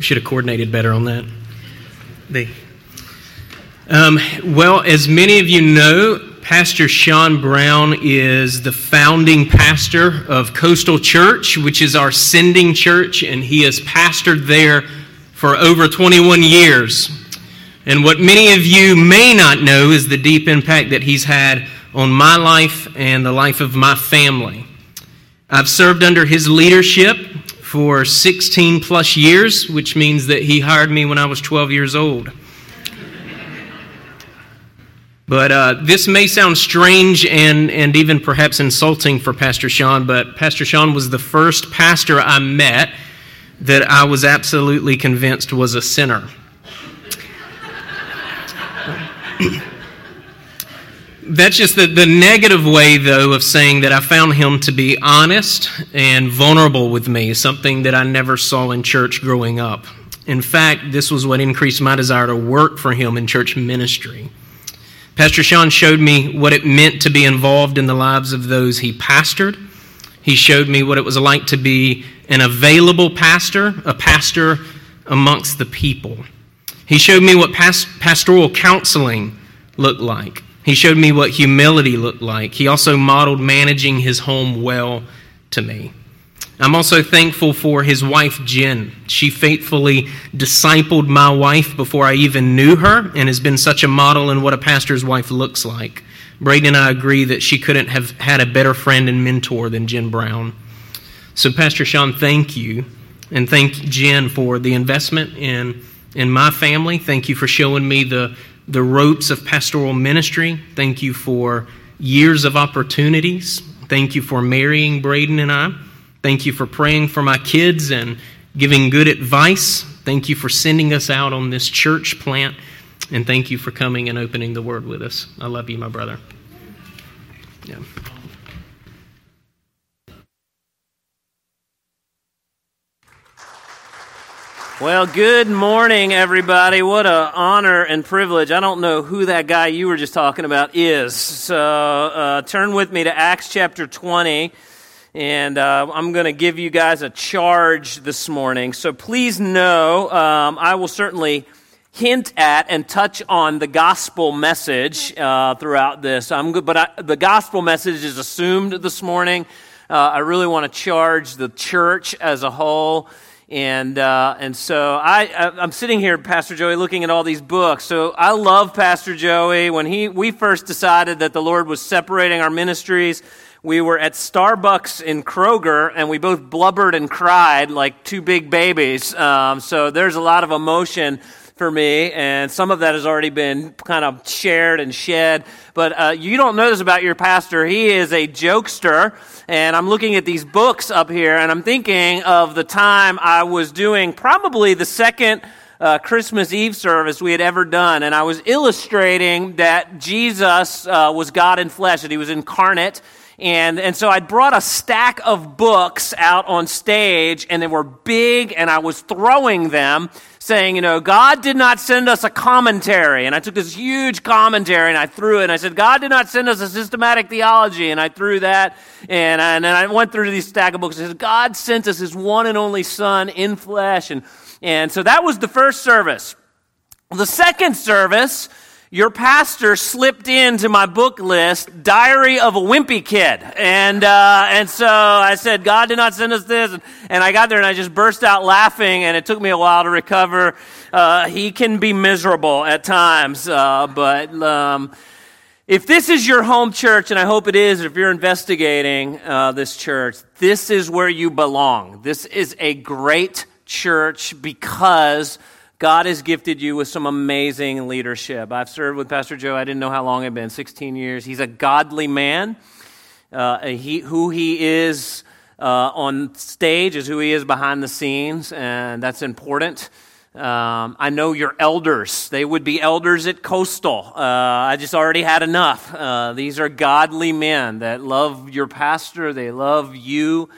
We should have coordinated better on that. They. Um, well, as many of you know, Pastor Sean Brown is the founding pastor of Coastal Church, which is our sending church, and he has pastored there for over 21 years. And what many of you may not know is the deep impact that he's had on my life and the life of my family. I've served under his leadership for 16 plus years, which means that he hired me when I was 12 years old. But uh, this may sound strange and, and even perhaps insulting for Pastor Sean, but Pastor Sean was the first pastor I met that I was absolutely convinced was a sinner. That's just the, the negative way, though, of saying that I found him to be honest and vulnerable with me, something that I never saw in church growing up. In fact, this was what increased my desire to work for him in church ministry. Pastor Sean showed me what it meant to be involved in the lives of those he pastored. He showed me what it was like to be an available pastor, a pastor amongst the people. He showed me what past, pastoral counseling looked like. He showed me what humility looked like. He also modeled managing his home well to me. I'm also thankful for his wife, Jen. She faithfully discipled my wife before I even knew her and has been such a model in what a pastor's wife looks like. Braden and I agree that she couldn't have had a better friend and mentor than Jen Brown. So, Pastor Sean, thank you. And thank Jen for the investment in, in my family. Thank you for showing me the, the ropes of pastoral ministry. Thank you for years of opportunities. Thank you for marrying Braden and I. Thank you for praying for my kids and giving good advice. Thank you for sending us out on this church plant. And thank you for coming and opening the word with us. I love you, my brother. Yeah. Well, good morning, everybody. What an honor and privilege. I don't know who that guy you were just talking about is. So uh, turn with me to Acts chapter 20. And uh, I'm going to give you guys a charge this morning. So please know um, I will certainly hint at and touch on the gospel message uh, throughout this. I'm good, but I, the gospel message is assumed this morning. Uh, I really want to charge the church as a whole. And, uh, and so I, I'm sitting here, Pastor Joey, looking at all these books. So I love Pastor Joey. When he, we first decided that the Lord was separating our ministries, we were at Starbucks in Kroger, and we both blubbered and cried like two big babies. Um, so there's a lot of emotion for me, and some of that has already been kind of shared and shed. But uh, you don't know this about your pastor. He is a jokester, and I'm looking at these books up here, and I'm thinking of the time I was doing probably the second. Uh, Christmas Eve service we had ever done, and I was illustrating that Jesus uh, was God in flesh, that he was incarnate, and, and so I brought a stack of books out on stage, and they were big, and I was throwing them, saying, you know, God did not send us a commentary. And I took this huge commentary and I threw it, and I said, God did not send us a systematic theology. And I threw that, and, I, and then I went through these stack of books and said, God sent us his one and only Son in flesh. And, and so that was the first service. The second service, your pastor slipped into my book list, Diary of a Wimpy Kid. And, uh, and so I said, God did not send us this. And, I got there and I just burst out laughing, and it took me a while to recover. Uh, he can be miserable at times, uh, but. Um, if this is your home church, and I hope it is, if you're investigating uh, this church, this is where you belong. This is a great church because God has gifted you with some amazing leadership. I've served with Pastor Joe, I didn't know how long it had been 16 years. He's a godly man. Uh, he, who he is uh, on stage is who he is behind the scenes, and that's important. Um, I know your elders. They would be elders at Coastal. Uh, I just already had enough. Uh, these are godly men that love your pastor, they love you.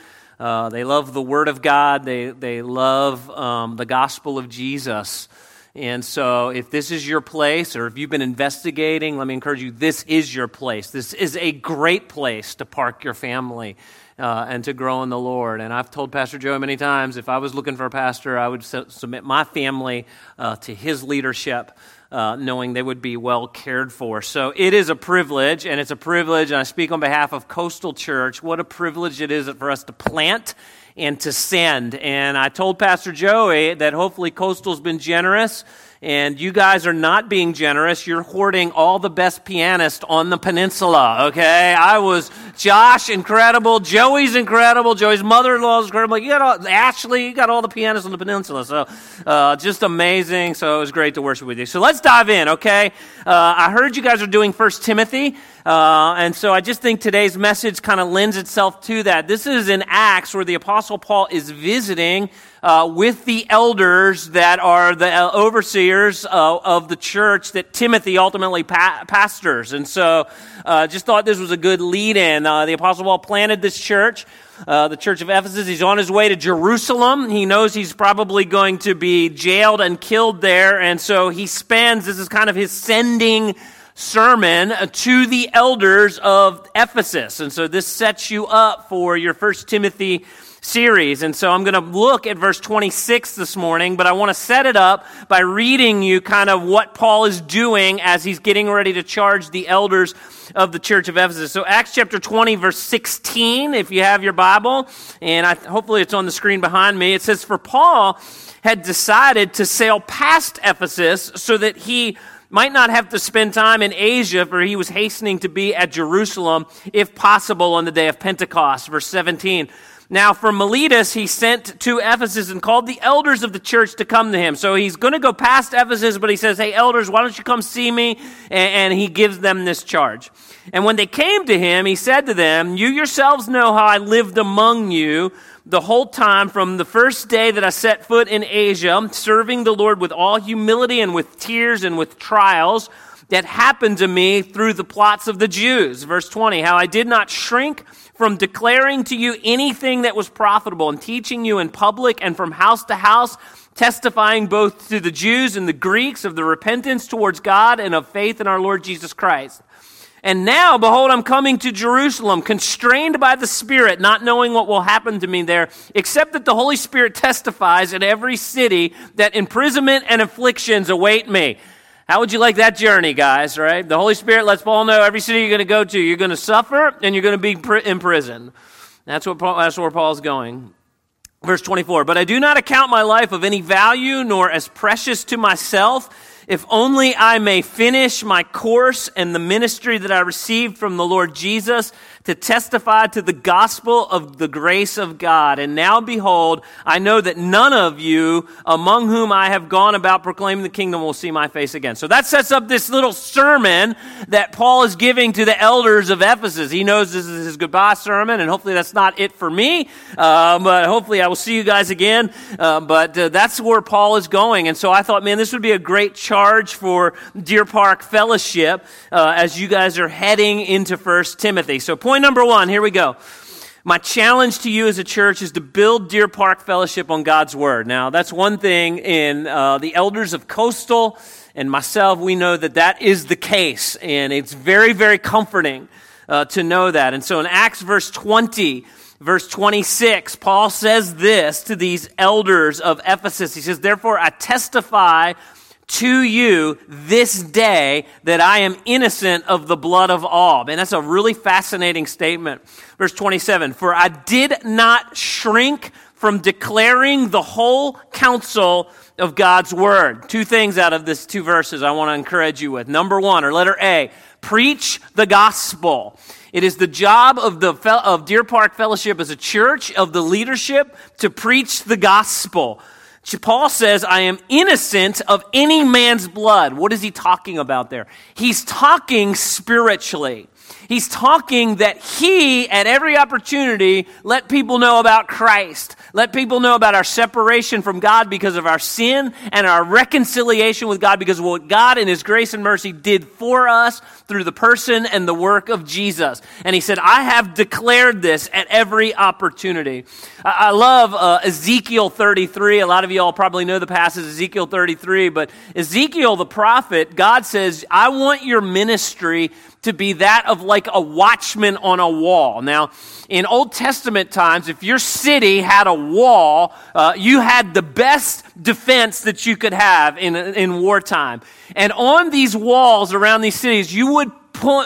Uh, they love the Word of God. They, they love um, the gospel of Jesus. And so, if this is your place, or if you've been investigating, let me encourage you this is your place. This is a great place to park your family uh, and to grow in the Lord. And I've told Pastor Joe many times if I was looking for a pastor, I would su- submit my family uh, to his leadership. Uh, knowing they would be well cared for. So it is a privilege, and it's a privilege, and I speak on behalf of Coastal Church. What a privilege it is for us to plant and to send. And I told Pastor Joey that hopefully Coastal's been generous and you guys are not being generous. You're hoarding all the best pianists on the peninsula, okay? I was Josh, incredible. Joey's incredible. Joey's mother in law is incredible. You got all, Ashley, you got all the pianists on the peninsula. So, uh, just amazing. So, it was great to worship with you. So, let's dive in, okay? Uh, I heard you guys are doing First Timothy. Uh, and so I just think today's message kind of lends itself to that. This is in Acts where the Apostle Paul is visiting uh, with the elders that are the uh, overseers uh, of the church that Timothy ultimately pa- pastors. And so uh, just thought this was a good lead in. Uh, the Apostle Paul planted this church. Uh, the church of Ephesus. He's on his way to Jerusalem. He knows he's probably going to be jailed and killed there. And so he spends, this is kind of his sending sermon to the elders of Ephesus. And so this sets you up for your First Timothy series. And so I'm going to look at verse 26 this morning, but I want to set it up by reading you kind of what Paul is doing as he's getting ready to charge the elders of the church of Ephesus. So Acts chapter 20 verse 16, if you have your Bible, and I, hopefully it's on the screen behind me, it says, For Paul had decided to sail past Ephesus so that he might not have to spend time in Asia, for he was hastening to be at Jerusalem, if possible, on the day of Pentecost. Verse 17. Now, from Miletus, he sent to Ephesus and called the elders of the church to come to him. So he's going to go past Ephesus, but he says, Hey, elders, why don't you come see me? And, he gives them this charge. And when they came to him, he said to them, You yourselves know how I lived among you the whole time from the first day that I set foot in Asia, serving the Lord with all humility and with tears and with trials that happened to me through the plots of the Jews. Verse 20, how I did not shrink from declaring to you anything that was profitable and teaching you in public and from house to house, testifying both to the Jews and the Greeks of the repentance towards God and of faith in our Lord Jesus Christ. And now, behold, I'm coming to Jerusalem, constrained by the Spirit, not knowing what will happen to me there, except that the Holy Spirit testifies in every city that imprisonment and afflictions await me. How would you like that journey, guys, right? The Holy Spirit lets Paul know every city you're going to go to, you're going to suffer and you're going to be in prison. That's, what Paul, that's where Paul's going. Verse 24, but I do not account my life of any value nor as precious to myself if only I may finish my course and the ministry that I received from the Lord Jesus to testify to the gospel of the grace of God. And now behold, I know that none of you among whom I have gone about proclaiming the kingdom will see my face again. So that sets up this little sermon that Paul is giving to the elders of Ephesus. He knows this is his goodbye sermon, and hopefully that's not it for me. Uh, but hopefully I will see you guys again. Uh, but uh, that's where Paul is going. And so I thought, man, this would be a great charge for Deer Park Fellowship uh, as you guys are heading into First Timothy. So point number one, here we go. My challenge to you as a church is to build Deer Park Fellowship on God's Word. Now, that's one thing in uh, the elders of Coastal and myself, we know that that is the case. And it's very, very comforting uh, to know that. And so in Acts verse 20, verse 26, Paul says this to these elders of Ephesus. He says, Therefore, I testify to you this day that I am innocent of the blood of all. And that's a really fascinating statement. Verse 27 For I did not shrink from declaring the whole counsel of God's word. Two things out of this two verses I want to encourage you with. Number one, or letter A, preach the gospel. It is the job of the of Deer Park Fellowship as a church of the leadership to preach the gospel. Paul says, I am innocent of any man's blood. What is he talking about there? He's talking spiritually. He's talking that he, at every opportunity, let people know about Christ. Let people know about our separation from God because of our sin and our reconciliation with God because of what God in His grace and mercy did for us through the person and the work of Jesus. And He said, I have declared this at every opportunity. I, love uh, Ezekiel 33. A lot of you all probably know the passage Ezekiel 33, but Ezekiel the prophet, God says, I want your ministry to be that of like a watchman on a wall. Now, in Old Testament times, if your city had a wall, uh, you had the best defense that you could have in, in wartime. And on these walls around these cities, you would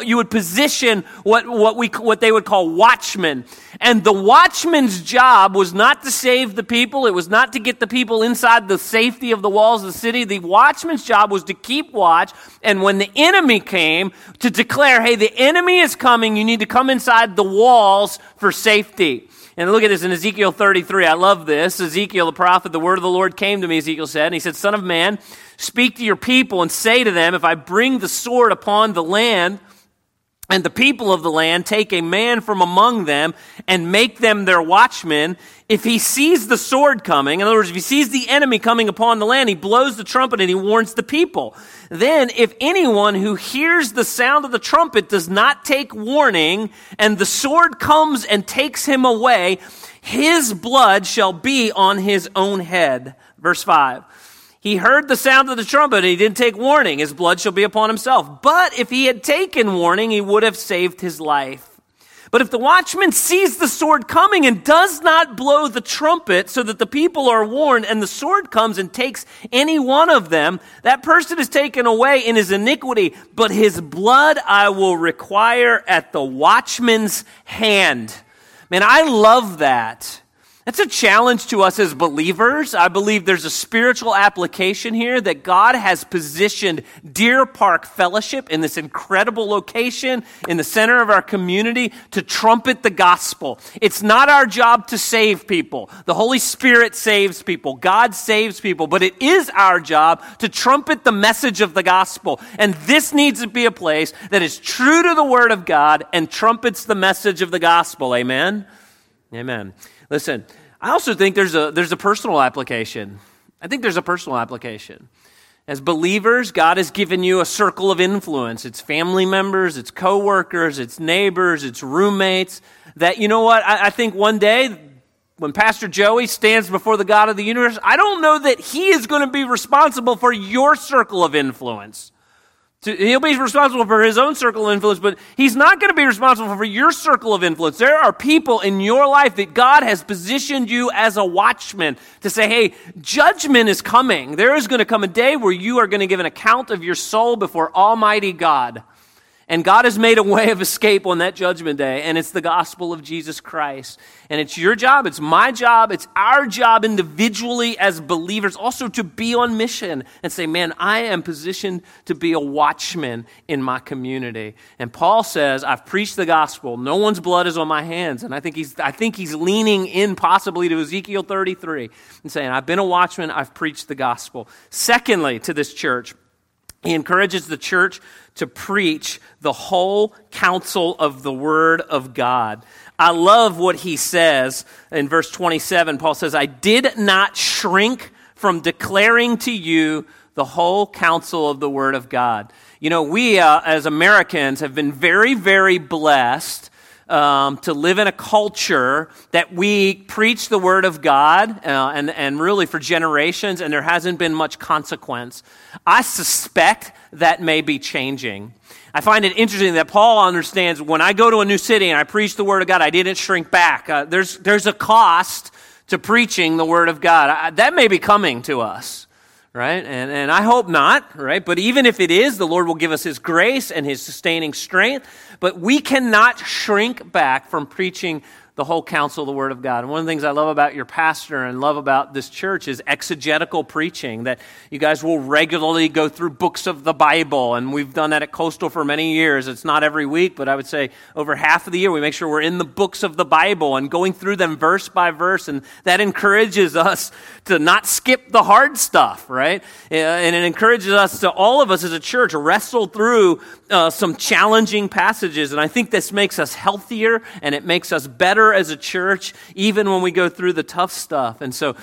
you would position what, what, we, what they would call watchmen. And the watchman's job was not to save the people. It was not to get the people inside the safety of the walls of the city. The watchman's job was to keep watch. And when the enemy came, to declare, hey, the enemy is coming. You need to come inside the walls for safety. And look at this in Ezekiel 33. I love this. Ezekiel, the prophet, the word of the Lord came to me, Ezekiel said. And he said, Son of man, speak to your people and say to them, if I bring the sword upon the land, and the people of the land take a man from among them and make them their watchmen. If he sees the sword coming, in other words, if he sees the enemy coming upon the land, he blows the trumpet and he warns the people. Then, if anyone who hears the sound of the trumpet does not take warning, and the sword comes and takes him away, his blood shall be on his own head. Verse 5. He heard the sound of the trumpet and he didn't take warning. His blood shall be upon himself. But if he had taken warning, he would have saved his life. But if the watchman sees the sword coming and does not blow the trumpet so that the people are warned and the sword comes and takes any one of them, that person is taken away in his iniquity, but his blood I will require at the watchman's hand. Man, I love that. That's a challenge to us as believers. I believe there's a spiritual application here that God has positioned Deer Park Fellowship in this incredible location in the center of our community to trumpet the gospel. It's not our job to save people. The Holy Spirit saves people. God saves people. But it is our job to trumpet the message of the gospel. And this needs to be a place that is true to the Word of God and trumpets the message of the gospel. Amen? Amen. Listen, I also think there's a, there's a personal application. I think there's a personal application. As believers, God has given you a circle of influence. It's family members, it's coworkers, it's neighbors, it's roommates. That, you know what, I, I think one day when Pastor Joey stands before the God of the universe, I don't know that he is going to be responsible for your circle of influence. He'll be responsible for his own circle of influence, but he's not going to be responsible for your circle of influence. There are people in your life that God has positioned you as a watchman to say, hey, judgment is coming. There is going to come a day where you are going to give an account of your soul before Almighty God. And God has made a way of escape on that judgment day, and it's the gospel of Jesus Christ. And it's your job, it's my job, it's our job individually as believers also to be on mission and say, man, I am positioned to be a watchman in my community. And Paul says, I've preached the gospel. No one's blood is on my hands. And I think he's, I think he's leaning in possibly to Ezekiel 33 and saying, I've been a watchman, I've preached the gospel. Secondly, to this church, he encourages the church to preach the whole counsel of the Word of God. I love what he says in verse 27. Paul says, I did not shrink from declaring to you the whole counsel of the Word of God. You know, we uh, as Americans have been very, very blessed um, to live in a culture that we preach the Word of God uh, and, and really for generations, and there hasn't been much consequence. I suspect that may be changing. I find it interesting that Paul understands when I go to a new city and I preach the Word of God, I didn't shrink back. Uh, there's, there's a cost to preaching the Word of God. I, that may be coming to us right? And, and I hope not, right? But even if it is, the Lord will give us His grace and His sustaining strength. But we cannot shrink back from preaching the whole counsel of the Word of God. And one of the things I love about your pastor and love about this church is exegetical preaching, that you guys will regularly go through books of the Bible. And we've done that at Coastal for many years. It's not every week, but I would say over half of the year we make sure we're in the books of the Bible and going through them verse by verse. And that encourages us to not skip the hard stuff, right? And it encourages us to, all of us as a church, wrestle through uh, some challenging passages. And I think this makes us healthier and it makes us better endure as a church, even when we go through the tough stuff. And so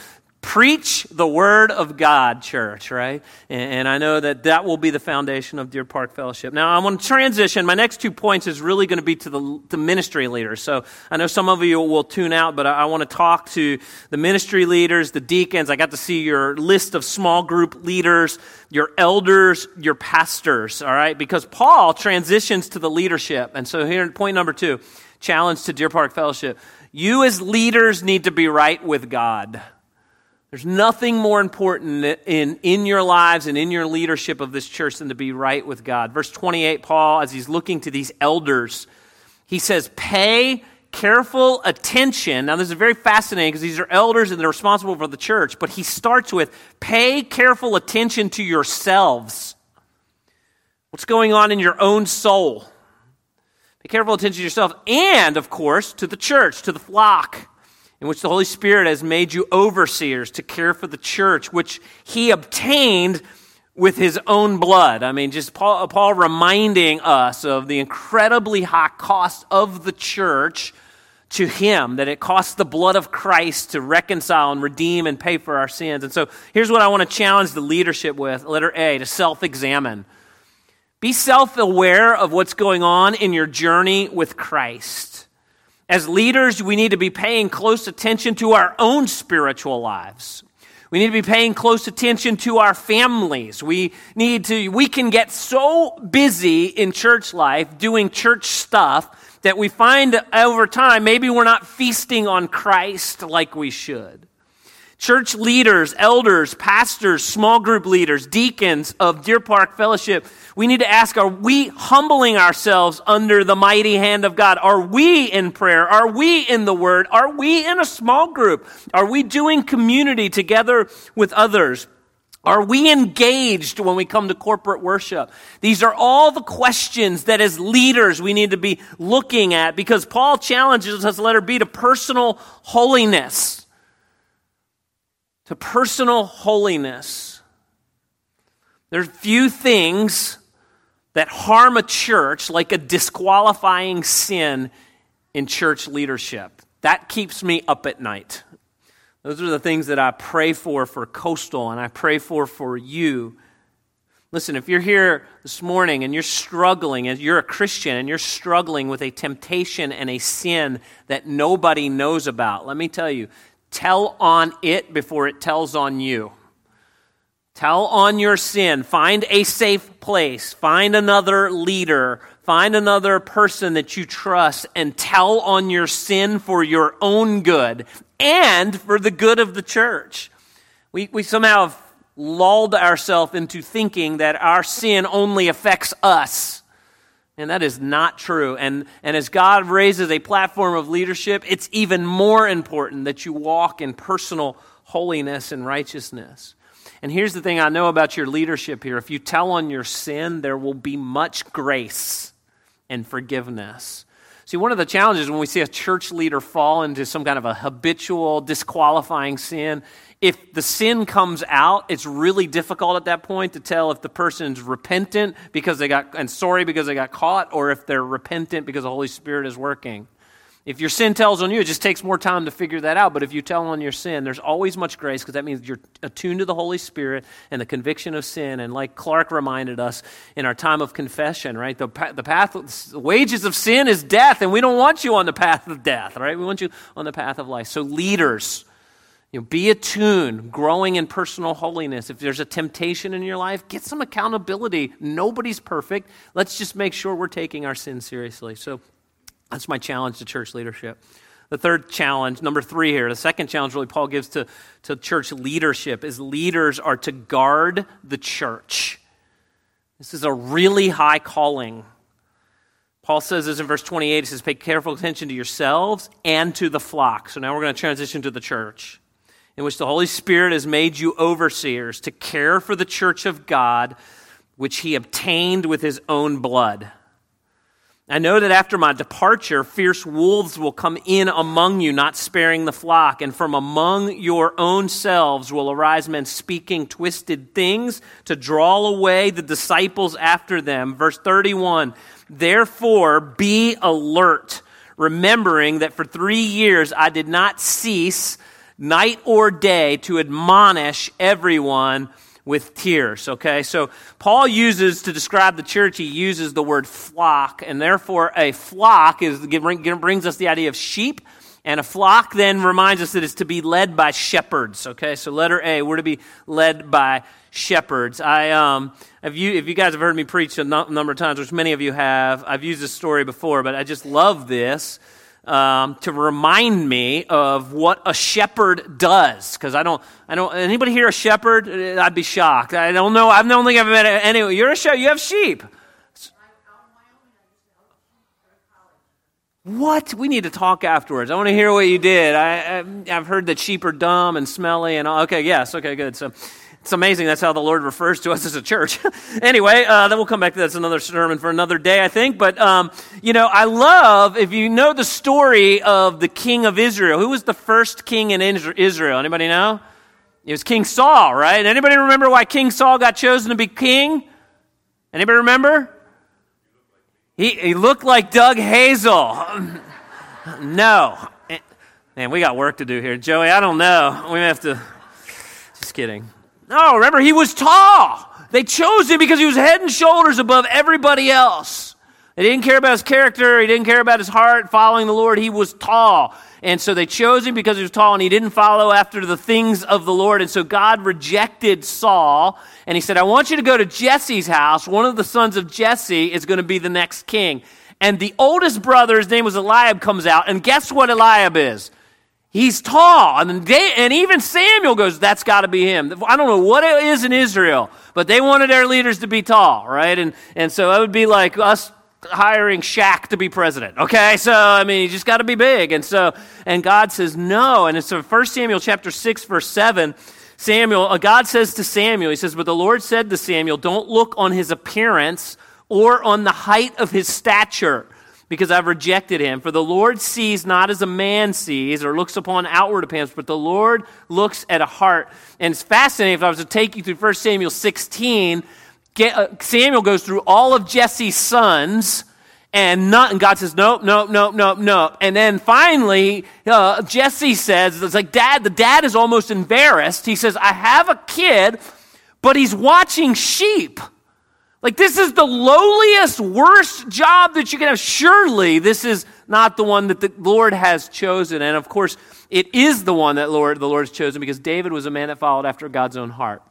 Preach the Word of God, church, right? And, I know that that will be the foundation of Deer Park Fellowship. Now, I want to transition. My next two points is really going to be to the, the ministry leaders. So I know some of you will tune out, but I, I want to talk to the ministry leaders, the deacons. I got to see your list of small group leaders, your elders, your pastors, all right? Because Paul transitions to the leadership. And so here, point number two challenge to Deer Park Fellowship. You as leaders need to be right with God. There's nothing more important in, in your lives and in your leadership of this church than to be right with God. Verse 28, Paul, as he's looking to these elders, he says, Pay careful attention. Now, this is very fascinating because these are elders and they're responsible for the church, but he starts with, Pay careful attention to yourselves. What's going on in your own soul? Pay careful attention to yourself and, of course, to the church, to the flock in which the Holy Spirit has made you overseers to care for the church, which he obtained with his own blood. I mean, just Paul, Paul reminding us of the incredibly high cost of the church to him, that it cost the blood of Christ to reconcile and redeem and pay for our sins. And so here's what I want to challenge the leadership with letter A, to self examine. Be self aware of what's going on in your journey with Christ. As leaders, we need to be paying close attention to our own spiritual lives. We need to be paying close attention to our families. We need to, we can get so busy in church life doing church stuff that we find over time maybe we're not feasting on Christ like we should. Church leaders, elders, pastors, small group leaders, deacons of Deer Park Fellowship, we need to ask are we humbling ourselves under the mighty hand of God? Are we in prayer? Are we in the Word? Are we in a small group? Are we doing community together with others? Are we engaged when we come to corporate worship? These are all the questions that as leaders we need to be looking at because Paul challenges us, letter B, to personal holiness to personal holiness. There's few things that harm a church like a disqualifying sin in church leadership. That keeps me up at night. Those are the things that I pray for for Coastal and I pray for for you. Listen, if you're here this morning and you're struggling, and you're a Christian and you're struggling with a temptation and a sin that nobody knows about, let me tell you, Tell on it before it tells on you. Tell on your sin. Find a safe place. Find another leader. Find another person that you trust and tell on your sin for your own good and for the good of the church. We, we somehow have lulled ourselves into thinking that our sin only affects us. And that is not true. And, and as God raises a platform of leadership, it's even more important that you walk in personal holiness and righteousness. And here's the thing I know about your leadership here if you tell on your sin, there will be much grace and forgiveness. See, one of the challenges when we see a church leader fall into some kind of a habitual, disqualifying sin if the sin comes out, it's really difficult at that point to tell if the person's repentant because they got and sorry because they got caught, or if they're repentant because the Holy Spirit is working. If your sin tells on you, it just takes more time to figure that out. But if you tell on your sin, there's always much grace because that means you're attuned to the Holy Spirit and the conviction of sin. And like Clark reminded us in our time of confession, right? The, the path, the wages of sin is death, and we don't want you on the path of death, right? We want you on the path of life. So, leaders, you know, be attuned, growing in personal holiness. If there's a temptation in your life, get some accountability. Nobody's perfect. Let's just make sure we're taking our sin seriously. So that's my challenge to church leadership. The third challenge, number three here, the second challenge really Paul gives to, to church leadership is leaders are to guard the church. This is a really high calling. Paul says this in verse 28. He says, Pay careful attention to yourselves and to the flock. So now we're going to transition to the church in which the Holy Spirit has made you overseers to care for the church of God, which he obtained with his own blood. I know that after my departure, fierce wolves will come in among you, not sparing the flock, and from among your own selves will arise men speaking twisted things to draw away the disciples after them. Verse 31 Therefore, be alert remembering that for three years I did not cease night or day to admonish everyone with tears. Okay, so Paul uses to describe the church, he uses the word flock, and therefore a flock is brings us the idea of sheep. And a flock then reminds us that it's to be led by shepherds. Okay, so letter A, we're to be led by shepherds. I, um, if you, if you guys have heard me preach a number of times, which many of you have, I've used this story before, but I just love this um, to remind me of what a shepherd does. Because I don't, I don't. Anybody here a shepherd? I'd be shocked. I don't know. I don't think I've met anyone. You're a shepherd. You have sheep. What? We need to talk afterwards. I want to hear what you did. I, I, have heard that sheep are dumb and smelly and. Okay, yes, okay, good. So it's amazing that's how the Lord refers to us as a church. anyway, uh, then we'll come back to that. That's another sermon for another day, I think. But, um, you know, I love, if you know the story of the king of Israel, who was the first king in Israel? Anybody know? It was King Saul, right? Anybody remember why King Saul got chosen to be king? Anybody remember? He, he looked like Doug Hazel. no. Man, we got work to do here. Joey, I don't know. We have to. Just kidding. No, remember, he was tall. They chose him because he was head and shoulders above everybody else. They didn't care about his character. He didn't care about his heart following the Lord. He was tall. And so they chose him because he was tall and he didn't follow after the things of the Lord. And so God rejected Saul and he said, I want you to go to Jesse's house. One of the sons of Jesse is going to be the next king. And the oldest brother, his name was Eliab, comes out. And guess what Eliab is? He's tall. And, they, and even Samuel goes, that's got to be him. I don't know what it is in Israel, but they wanted their leaders to be tall, right? And, and so it would be like us hiring Shaq to be president. Okay, so I mean, you just got to be big, and so and God says no, and it's so First Samuel chapter six verse seven. Samuel, uh, God says to Samuel, He says, but the Lord said to Samuel, don't look on his appearance or on the height of his stature because I've rejected him. For the Lord sees not as a man sees or looks upon outward appearance, but the Lord looks at a heart. And it's fascinating if I was to take you through 1 Samuel 16, get, uh, Samuel goes through all of Jesse's sons. And, not, and God says, nope, nope, nope, nope, nope. And then finally, uh, Jesse says, it's like, Dad, the dad is almost embarrassed. He says, I have a kid, but he's watching sheep. Like, this is the lowliest, worst job that you can have. Surely, this is not the one that the Lord has chosen. And of course, it is the one that Lord, the Lord has chosen because David was a man that followed after God's own heart.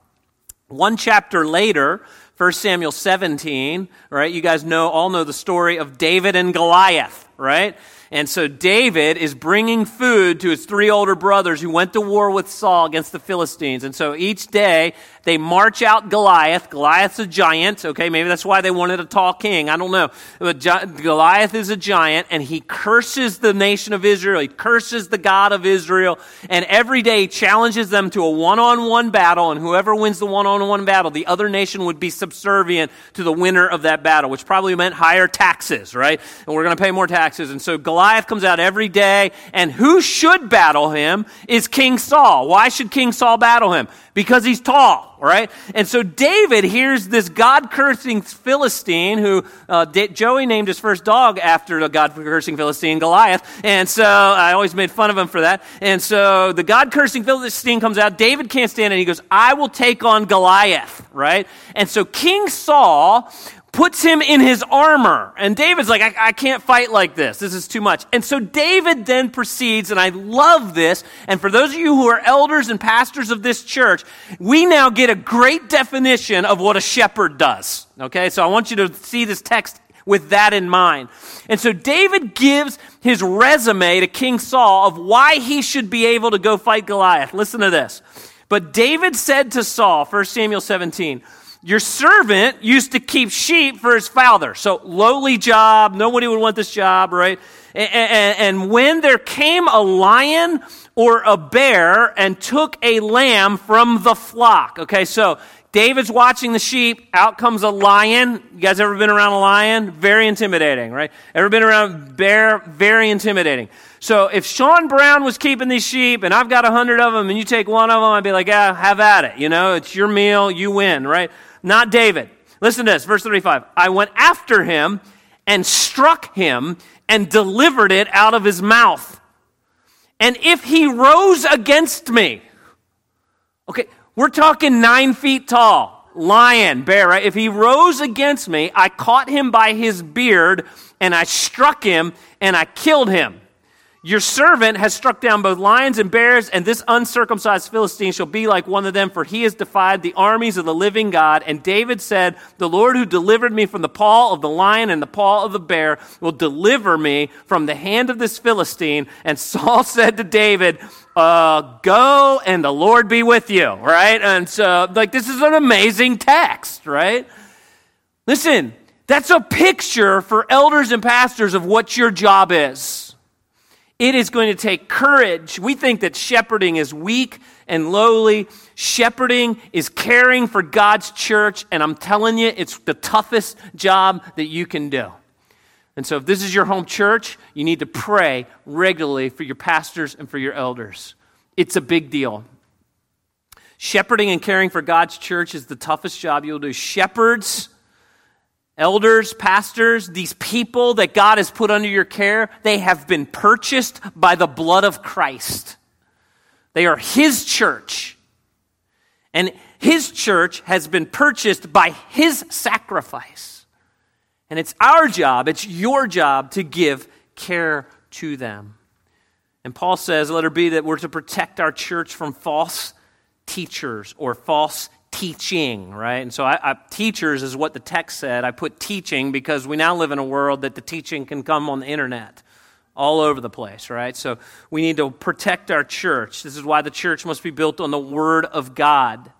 One chapter later, 1 Samuel 17, right? You guys know, all know the story of David and Goliath, right? And so David is bringing food to his three older brothers who went to war with Saul against the Philistines. And so each day they march out Goliath. Goliath's a giant, okay? Maybe that's why they wanted a tall king. I don't know. But Goliath is a giant and he curses the nation of Israel. He curses the God of Israel. And every day challenges them to a one-on-one battle. And whoever wins the one-on-one battle, the other nation would be subservient to the winner of that battle, which probably meant higher taxes, right? And we're going to pay more taxes. And so Goliath comes out every day, and who should battle him is King Saul. Why should King Saul battle him? Because he's tall, right? And so David hears this God cursing Philistine who uh, Joey named his first dog after the God cursing Philistine, Goliath. And so I always made fun of him for that. And so the God cursing Philistine comes out. David can't stand it. He goes, I will take on Goliath, right? And so King Saul puts him in his armor. And David's like, I, I, can't fight like this. This is too much. And so David then proceeds, and I love this. And for those of you who are elders and pastors of this church, we now get a great definition of what a shepherd does. Okay, so I want you to see this text with that in mind. And so David gives his resume to King Saul of why he should be able to go fight Goliath. Listen to this. But David said to Saul, 1 Samuel 17, your servant used to keep sheep for his father. So, lowly job. Nobody would want this job, right? And, when there came a lion or a bear and took a lamb from the flock. Okay, so David's watching the sheep. Out comes a lion. You guys ever been around a lion? Very intimidating, right? Ever been around bear? Very intimidating. So if Sean Brown was keeping these sheep and I've got a hundred of them and you take one of them, I'd be like, yeah, have at it. You know, it's your meal. You win, right? not David. Listen to this, verse 35. I went after him and struck him and delivered it out of his mouth. And if he rose against me, okay, we're talking nine feet tall, lion, bear, right? If he rose against me, I caught him by his beard and I struck him and I killed him. Your servant has struck down both lions and bears, and this uncircumcised Philistine shall be like one of them, for he has defied the armies of the living God. And David said, The Lord who delivered me from the paw of the lion and the paw of the bear will deliver me from the hand of this Philistine. And Saul said to David, uh, Go and the Lord be with you, right? And so, like, this is an amazing text, right? Listen, that's a picture for elders and pastors of what your job is. It is going to take courage. We think that shepherding is weak and lowly. Shepherding is caring for God's church, and I'm telling you, it's the toughest job that you can do. And so, if this is your home church, you need to pray regularly for your pastors and for your elders. It's a big deal. Shepherding and caring for God's church is the toughest job you'll do. Shepherds Elders, pastors, these people that God has put under your care, they have been purchased by the blood of Christ. They are His church. And His church has been purchased by His sacrifice. And it's our job, it's your job to give care to them. And Paul says, let it be that we're to protect our church from false teachers or false teaching, right? And so I, I, teachers is what the text said. I put teaching because we now live in a world that the teaching can come on the internet all over the place, right? So we need to protect our church. This is why the church must be built on the Word of God.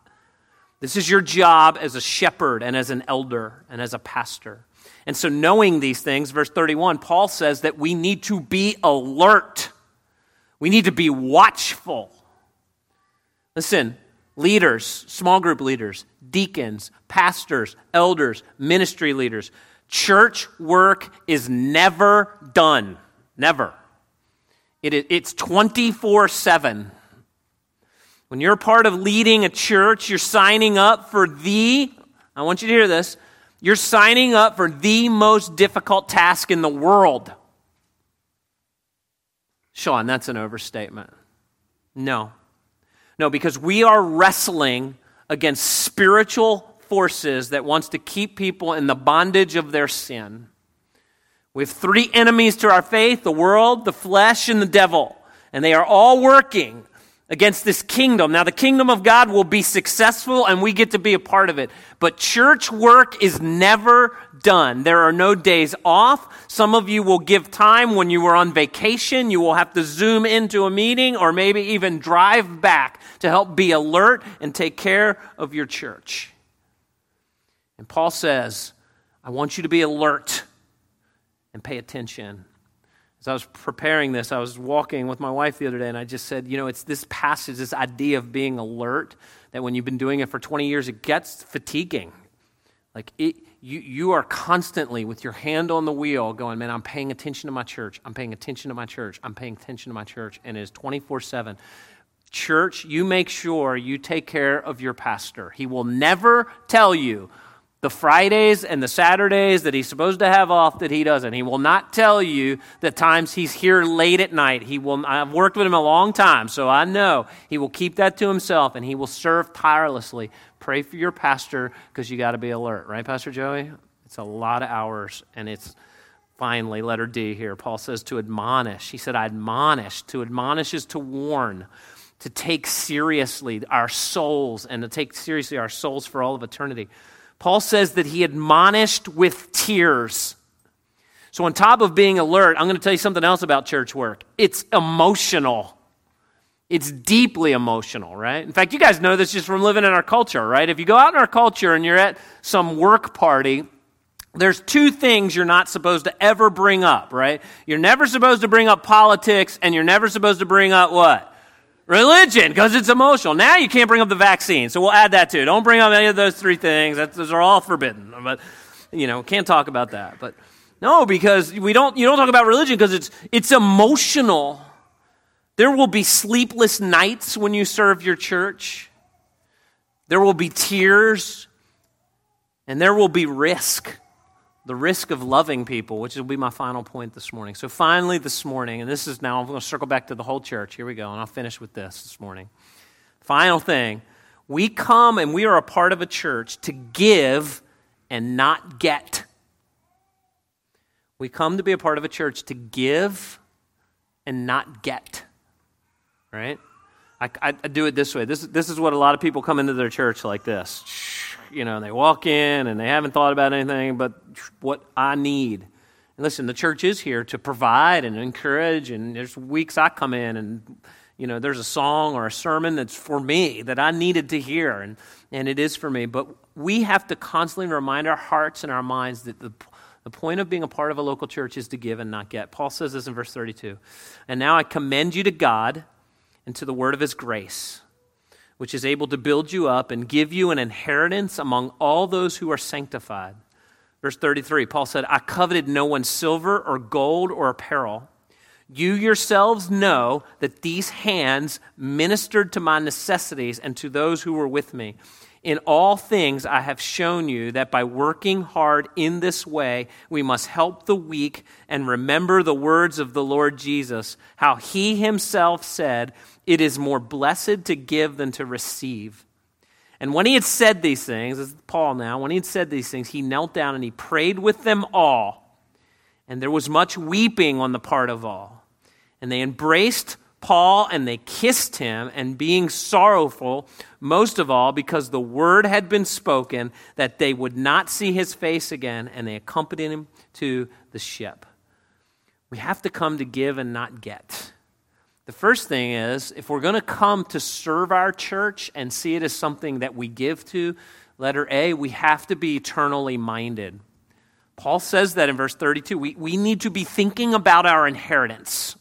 This is your job as a shepherd and as an elder and as a pastor. And so, knowing these things, verse 31, Paul says that we need to be alert. We need to be watchful. Listen, leaders, small group leaders, deacons, pastors, elders, ministry leaders. Church work is never done. Never. It it's 24 7. When you're part of leading a church, you're signing up for the, I want you to hear this, you're signing up for the most difficult task in the world. Sean, that's an overstatement. No. No, because we are wrestling against spiritual forces that wants to keep people in the bondage of their sin. We have three enemies to our faith the world, the flesh, and the devil. And they are all working against this kingdom. Now, the kingdom of God will be successful and we get to be a part of it. But church work is never done. There are no days off. Some of you will give time when you were on vacation. You will have to zoom into a meeting or maybe even drive back to help be alert and take care of your church. And Paul says, I want you to be alert and pay attention. As I was preparing this, I was walking with my wife the other day, and I just said, you know, it's this passage, this idea of being alert, that when you've been doing it for 20 years, it gets fatiguing. Like, it, you, you are constantly with your hand on the wheel going, man, I'm paying attention to my church. I'm paying attention to my church. I'm paying attention to my church. And it is 24 7. Church, you make sure you take care of your pastor. He will never tell you the Fridays and the Saturdays that he's supposed to have off that he doesn't. He will not tell you the times he's here late at night. He will I've worked with him a long time, so I know he will keep that to himself and he will serve tirelessly. Pray for your pastor because you got to be alert, right Pastor Joey? It's a lot of hours and it's finally letter D here. Paul says to admonish. He said I admonish. To admonish is to warn to take seriously our souls and to take seriously our souls for all of eternity. Paul says that he admonished with tears. So, on top of being alert, I'm going to tell you something else about church work. It's emotional. It's deeply emotional, right? In fact, you guys know this just from living in our culture, right? If you go out in our culture and you're at some work party, there's two things you're not supposed to ever bring up, right? You're never supposed to bring up politics, and you're never supposed to bring up what? Religion, because it's emotional. Now you can't bring up the vaccine, so we'll add that too. Don't bring up any of those three things. That, those are all forbidden. But you know, can't talk about that. But no, because we don't. You don't talk about religion because it's it's emotional. There will be sleepless nights when you serve your church. There will be tears, and there will be risk. The risk of loving people, which will be my final point this morning. So, finally, this morning, and this is now, I'm going to circle back to the whole church. Here we go, and I'll finish with this this morning. Final thing we come and we are a part of a church to give and not get. We come to be a part of a church to give and not get. Right? I, I, do it this way. This, this is what a lot of people come into their church like this you know, they walk in and they haven't thought about anything but what I need. And listen, the church is here to provide and encourage, and there's weeks I come in and you know, there's a song or a sermon that's for me that I needed to hear, and, and it is for me. But we have to constantly remind our hearts and our minds that the, the point of being a part of a local church is to give and not get. Paul says this in verse 32. And now I commend you to God and to the word of his grace which is able to build you up and give you an inheritance among all those who are sanctified. Verse 33, Paul said, I coveted no one's silver or gold or apparel. You yourselves know that these hands ministered to my necessities and to those who were with me. In all things, I have shown you that by working hard in this way, we must help the weak and remember the words of the Lord Jesus, how he himself said, It is more blessed to give than to receive. And when he had said these things, this is Paul now, when he had said these things, he knelt down and he prayed with them all. And there was much weeping on the part of all. And they embraced Paul and they kissed him, and being sorrowful, most of all, because the word had been spoken that they would not see his face again, and they accompanied him to the ship. We have to come to give and not get. The first thing is if we're going to come to serve our church and see it as something that we give to, letter A, we have to be eternally minded. Paul says that in verse 32. We, we need to be thinking about our inheritance.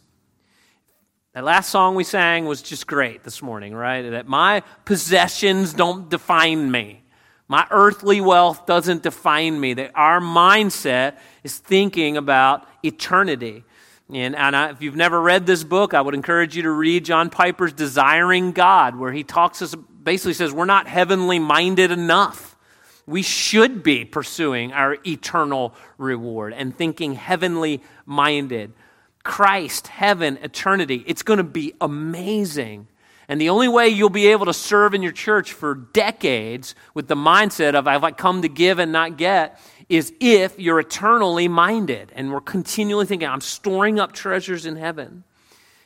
That last song we sang was just great this morning, right? That my possessions don't define me. My earthly wealth doesn't define me. That our mindset is thinking about eternity. And, and I, if you've never read this book, I would encourage you to read John Piper's Desiring God, where he talks us, basically says we're not heavenly minded enough. We should be pursuing our eternal reward and thinking heavenly minded. Christ, heaven, eternity. It's going to be amazing. And the only way you'll be able to serve in your church for decades with the mindset of, I've come to give and not get, is if you're eternally minded and we're continually thinking, I'm storing up treasures in heaven.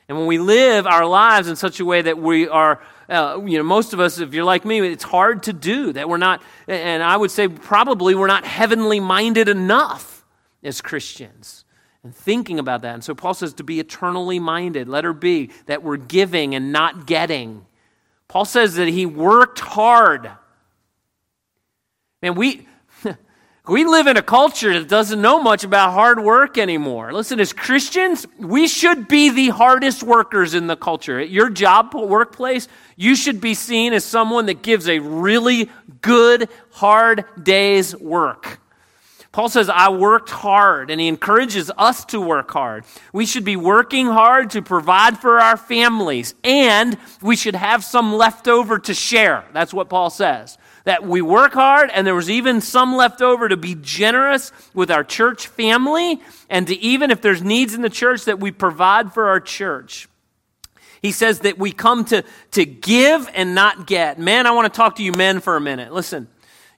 And when we live our lives in such a way that we are, uh, you know, most of us, if you're like me, it's hard to do, that we're not, and I would say probably we're not heavenly minded enough as Christians and thinking about that. And so Paul says to be eternally minded. Letter B, that we're giving and not getting. Paul says that he worked hard. And we. We live in a culture that doesn't know much about hard work anymore. Listen, as Christians, we should be the hardest workers in the culture. At your job workplace, you should be seen as someone that gives a really good, hard day's work. Paul says, I worked hard, and he encourages us to work hard. We should be working hard to provide for our families, and we should have some left over to share. That's what Paul says. That we work hard, and there was even some left over to be generous with our church family, and to even if there's needs in the church, that we provide for our church. He says that we come to, to give and not get. Man, I want to talk to you men for a minute. Listen,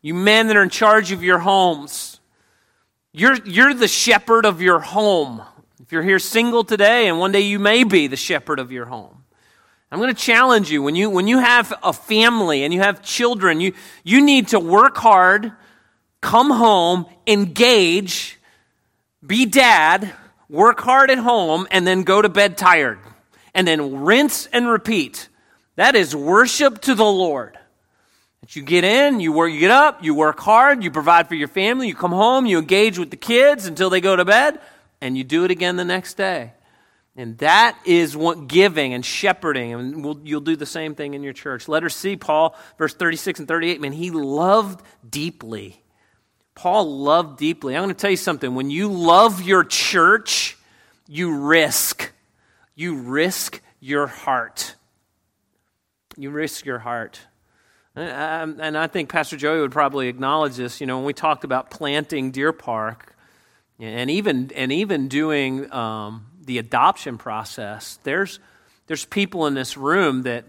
you men that are in charge of your homes. You're, you're the shepherd of your home. If you're here single today, and one day you may be the shepherd of your home. I'm going to challenge you when you when you have a family and you have children, you you need to work hard, come home, engage, be dad, work hard at home and then go to bed tired. And then rinse and repeat. That is worship to the Lord. That you get in, you work, you get up, you work hard, you provide for your family, you come home, you engage with the kids until they go to bed, and you do it again the next day. And that is what giving and shepherding, and we'll, you'll do the same thing in your church. Letter C, Paul, verse 36 and 38, man, he loved deeply. Paul loved deeply. I'm going to tell you something. When you love your church, you risk. You risk your heart. You risk your heart. Um, and I think Pastor Joey would probably acknowledge this. You know, when we talked about planting Deer Park, And even, and even doing um, the adoption process, there's, there's people in this room that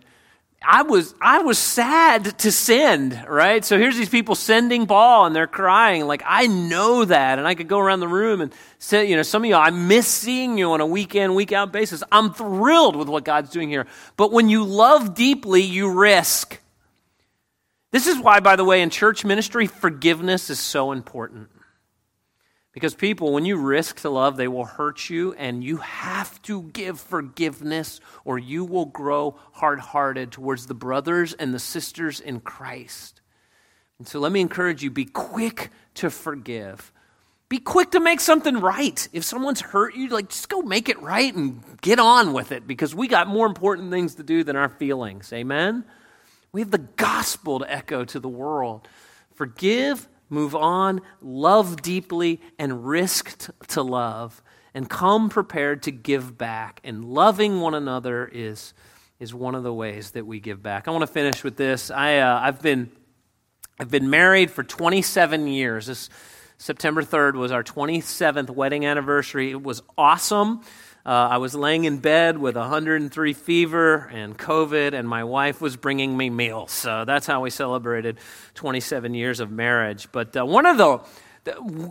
I was, I was sad to send, right? So here's these people sending Paul and they're crying. Like, I know that. And I could go around the room and say, you know, some of you, I miss seeing you on a week in, week out basis. I'm thrilled with what God's doing here. But when you love deeply, you risk. This is why, by the way, in church ministry, forgiveness is so important. Because people, when you risk to love, they will hurt you, and you have to give forgiveness, or you will grow hard hearted towards the brothers and the sisters in Christ. And so let me encourage you be quick to forgive. Be quick to make something right. If someone's hurt you, like just go make it right and get on with it because we got more important things to do than our feelings. Amen? We have the gospel to echo to the world. Forgive move on, love deeply, and risk to love, and come prepared to give back. And loving one another is, is one of the ways that we give back. I want to finish with this. I, uh, I've, been, I've been married for 27 years. This September 3rd was our 27th wedding anniversary. It was awesome. Uh, I was laying in bed with 103 fever and COVID, and my wife was bringing me meals. So that's how we celebrated 27 years of marriage. But uh, one of the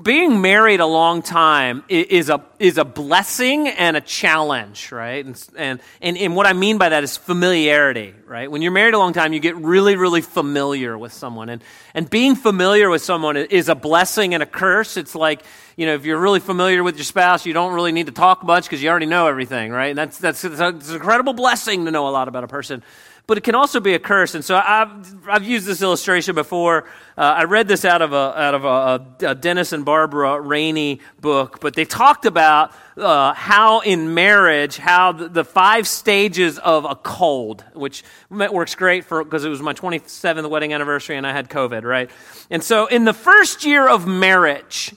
being married a long time is a, is a blessing and a challenge, right? And, and, and, and, what I mean by that is familiarity, right? When you're married a long time, you get really, really familiar with someone. And, and being familiar with someone is a blessing and a curse. It's like, you know, if you're really familiar with your spouse, you don't really need to talk much because you already know everything, right? And that's, that's, it's an incredible blessing to know a lot about a person but it can also be a curse. And so I've, I've used this illustration before. Uh, I read this out of, a, out of a, a Dennis and Barbara Rainey book, but they talked about uh, how in marriage, how the, the, five stages of a cold, which works great for because it was my 27th wedding anniversary and I had COVID, right? And so in the first year of marriage,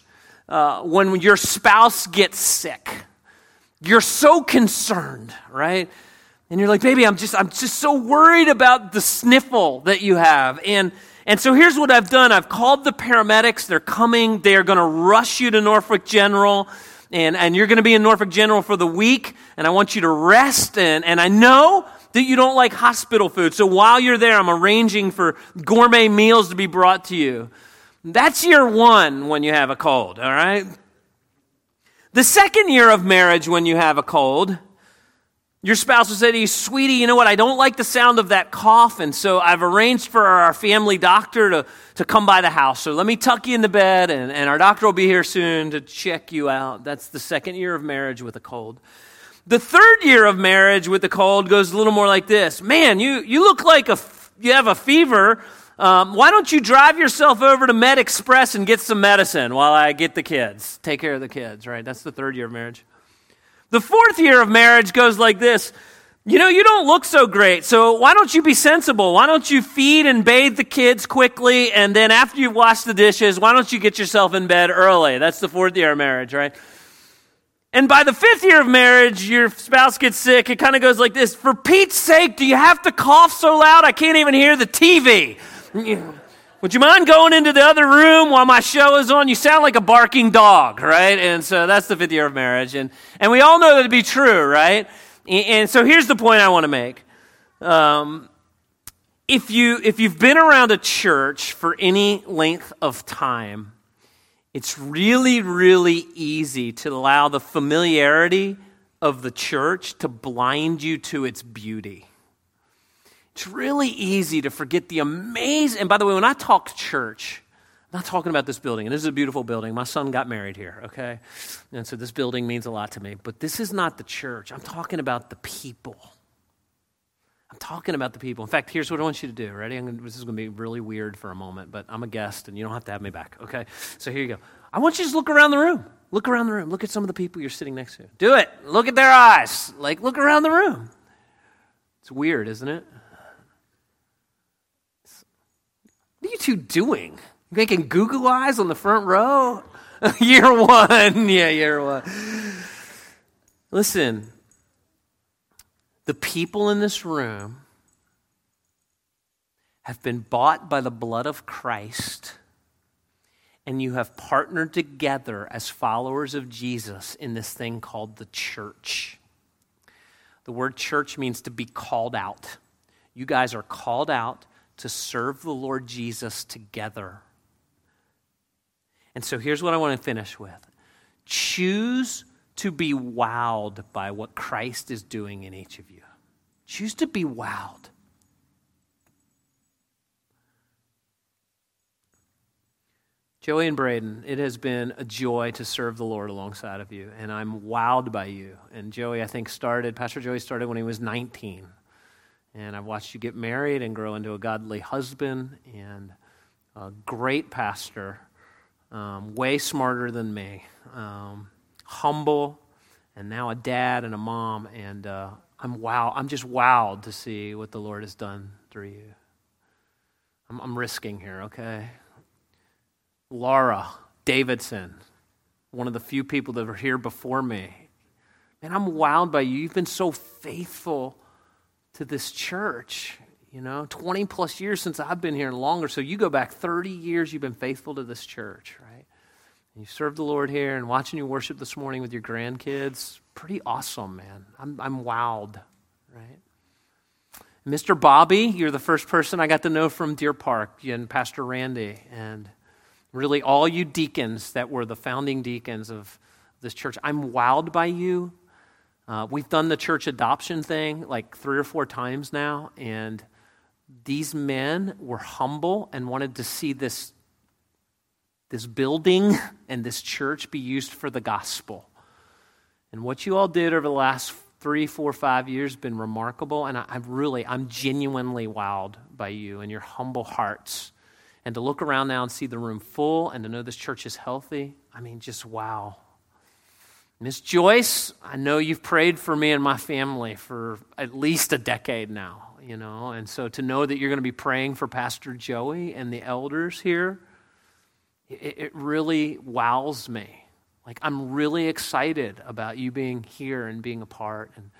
uh, when your spouse gets sick, you're so concerned, right? And you're like, baby, I'm just, I'm just so worried about the sniffle that you have. And, and so here's what I've done. I've called the paramedics. They're coming. They're going to rush you to Norfolk General. And, and you're going to be in Norfolk General for the week. And I want you to rest. And, and I know that you don't like hospital food. So while you're there, I'm arranging for gourmet meals to be brought to you. That's year one when you have a cold, all right? The second year of marriage when you have a cold, your spouse will say to you, Sweetie, you know what? I don't like the sound of that cough, and so I've arranged for our family doctor to, to come by the house. So let me tuck you in the bed, and, and our doctor will be here soon to check you out. That's the second year of marriage with a cold. The third year of marriage with the cold goes a little more like this Man, you, you look like a, you have a fever. Um, why don't you drive yourself over to Med Express and get some medicine while I get the kids? Take care of the kids, right? That's the third year of marriage. The fourth year of marriage goes like this. You know, you don't look so great, so why don't you be sensible? Why don't you feed and bathe the kids quickly, and then after you've washed the dishes, why don't you get yourself in bed early? That's the fourth year of marriage, right? And by the fifth year of marriage, your spouse gets sick. It kind of goes like this For Pete's sake, do you have to cough so loud I can't even hear the TV? Would you mind going into the other room while my show is on? You sound like a barking dog, right? And so that's the fifth year of marriage. And, and we all know that to be true, right? And, so here's the point I want to make. Um, if, you, if you've been around a church for any length of time, it's really, really easy to allow the familiarity of the church to blind you to its beauty. It's really easy to forget the amazing. And by the way, when I talk church, I'm not talking about this building. And this is a beautiful building. My son got married here, okay? And so this building means a lot to me. But this is not the church. I'm talking about the people. I'm talking about the people. In fact, here's what I want you to do. Ready? Gonna, this is going to be really weird for a moment, but I'm a guest and you don't have to have me back, okay? So here you go. I want you to just look around the room. Look around the room. Look at some of the people you're sitting next to. Do it. Look at their eyes. Like, look around the room. It's weird, isn't it? What are you two doing? Making Google eyes on the front row? year one. Yeah, year one. Listen, the people in this room have been bought by the blood of Christ and you have partnered together as followers of Jesus in this thing called the church. The word church means to be called out. You guys are called out to serve the Lord Jesus together. And so here's what I want to finish with choose to be wowed by what Christ is doing in each of you. Choose to be wowed. Joey and Braden, it has been a joy to serve the Lord alongside of you, and I'm wowed by you. And Joey, I think, started, Pastor Joey started when he was 19. And I've watched you get married and grow into a godly husband and a great pastor, um, way smarter than me, um, humble, and now a dad and a mom. And uh, I'm wow, I'm just wowed to see what the Lord has done through you. I'm, I'm risking here, okay? Laura Davidson, one of the few people that were here before me. Man, I'm wowed by you. You've been so faithful to this church. You know, 20 plus years since I've been here and longer. So you go back 30 years, you've been faithful to this church, right? And you served the Lord here and watching you worship this morning with your grandkids. Pretty awesome, man. I'm, I'm wowed, right? Mr. Bobby, you're the first person I got to know from Deer Park and Pastor Randy. And really all you deacons that were the founding deacons of this church. I'm wowed by you. Uh, we've done the church adoption thing like three or four times now, and these men were humble and wanted to see this, this building and this church be used for the gospel. And what you all did over the last three, four, five years been remarkable, and I, I really, I'm genuinely wowed by you and your humble hearts and to look around now and see the room full and to know this church is healthy, I mean, just wow. Miss Joyce, I know you've prayed for me and my family for at least a decade now, you know, and so to know that you're going to be praying for Pastor Joey and the elders here, it, it really wows me. Like, I'm really excited about you being here and being a part. And,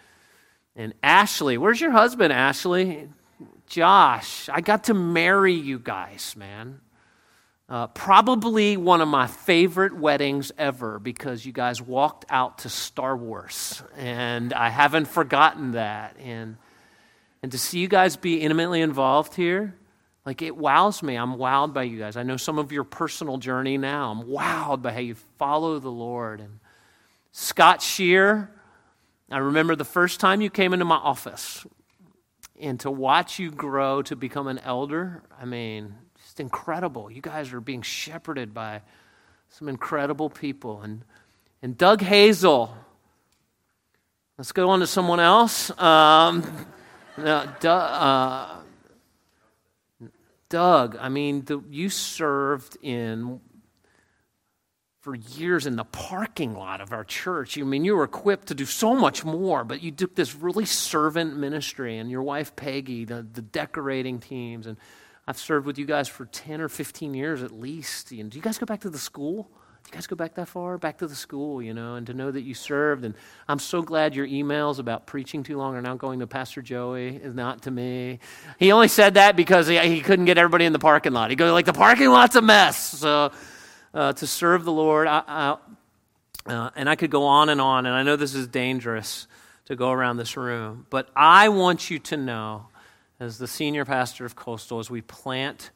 and Ashley, where's your husband, Ashley? Josh, I got to marry you guys, man. Uh, probably one of my favorite weddings ever because you guys walked out to Star Wars, and I haven't forgotten that. And and to see you guys be intimately involved here, like it wows me. I'm wowed by you guys. I know some of your personal journey now. I'm wowed by how you follow the Lord. And Scott Shear, I remember the first time you came into my office and to watch you grow to become an elder, I mean, incredible. You guys are being shepherded by some incredible people. And, and Doug Hazel, let's go on to someone else. Um, no, uh, Doug, I mean, the, you served in for years in the parking lot of our church. I mean, you were equipped to do so much more, but you took this really servant ministry, and your wife Peggy, the, the decorating teams, and I've served with you guys for 10 or 15 years at least. And do you guys go back to the school? Do you guys go back that far? Back to the school, you know, and to know that you served. And I'm so glad your emails about preaching too long are now going to Pastor Joey, is not to me. He only said that because he, he couldn't get everybody in the parking lot. He goes, like, the parking lot's a mess. So, uh, to serve the Lord. I, I, uh, and I could go on and on, and I know this is dangerous to go around this room, but I want you to know, as the senior pastor of Coastal, as we plant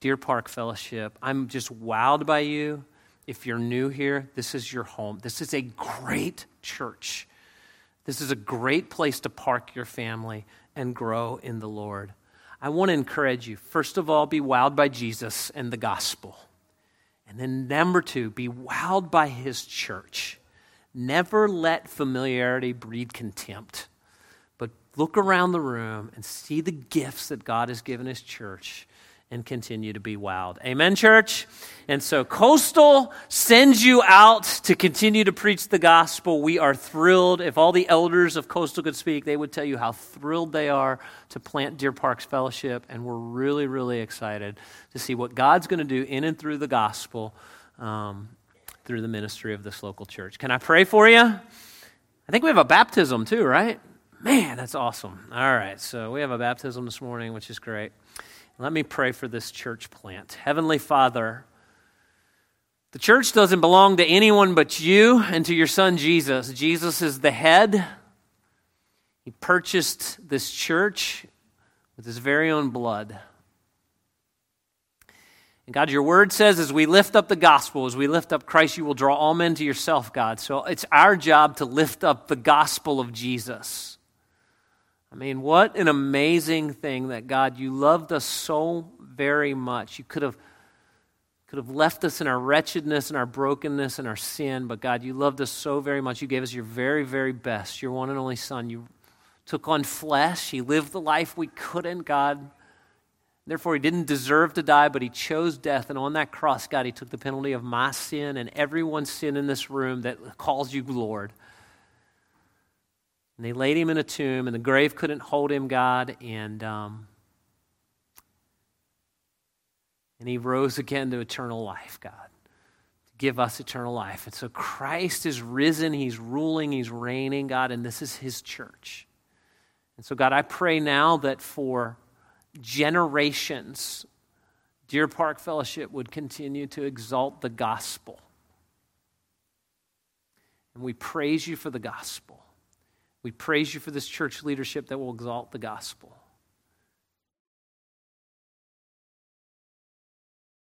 Deer Park Fellowship, I'm just wowed by you. If you're new here, this is your home. This is a great church. This is a great place to park your family and grow in the Lord. I want to encourage you, first of all, be wowed by Jesus and the gospel. And then, number two, be wowed by his church. Never let familiarity breed contempt, look around the room and see the gifts that God has given his church and continue to be wowed. Amen, church? And so Coastal sends you out to continue to preach the gospel. We are thrilled. If all the elders of Coastal could speak, they would tell you how thrilled they are to plant Deer Parks Fellowship. And we're really, really excited to see what God's going to do in and through the gospel um, through the ministry of this local church. Can I pray for you? I think we have a baptism too, right? Man, that's awesome. All right, so we have a baptism this morning, which is great. Let me pray for this church plant. Heavenly Father, The church doesn't belong to anyone but you and to your son Jesus. Jesus is the head. He purchased this church with his very own blood. And God, your word says as we lift up the gospel, as we lift up Christ, you will draw all men to yourself, God. So it's our job to lift up the gospel of Jesus. I mean, what an amazing thing that God, you loved us so very much. You could have could have left us in our wretchedness and our brokenness and our sin, but God, you loved us so very much. You gave us your very, very best, your one and only Son. You took on flesh. He lived the life we couldn't, God. Therefore, he didn't deserve to die, but he chose death. And on that cross, God, he took the penalty of my sin and everyone's sin in this room that calls you Lord. And they laid him in a tomb, and the grave couldn't hold him, God. And um, And he rose again to eternal life, God, to give us eternal life. And so Christ is risen, he's ruling, he's reigning, God, and this is his church. And so, God, I pray now that for generations, Deer Park Fellowship would continue to exalt the gospel. And we praise you for the gospel. We praise you for this church leadership that will exalt the gospel.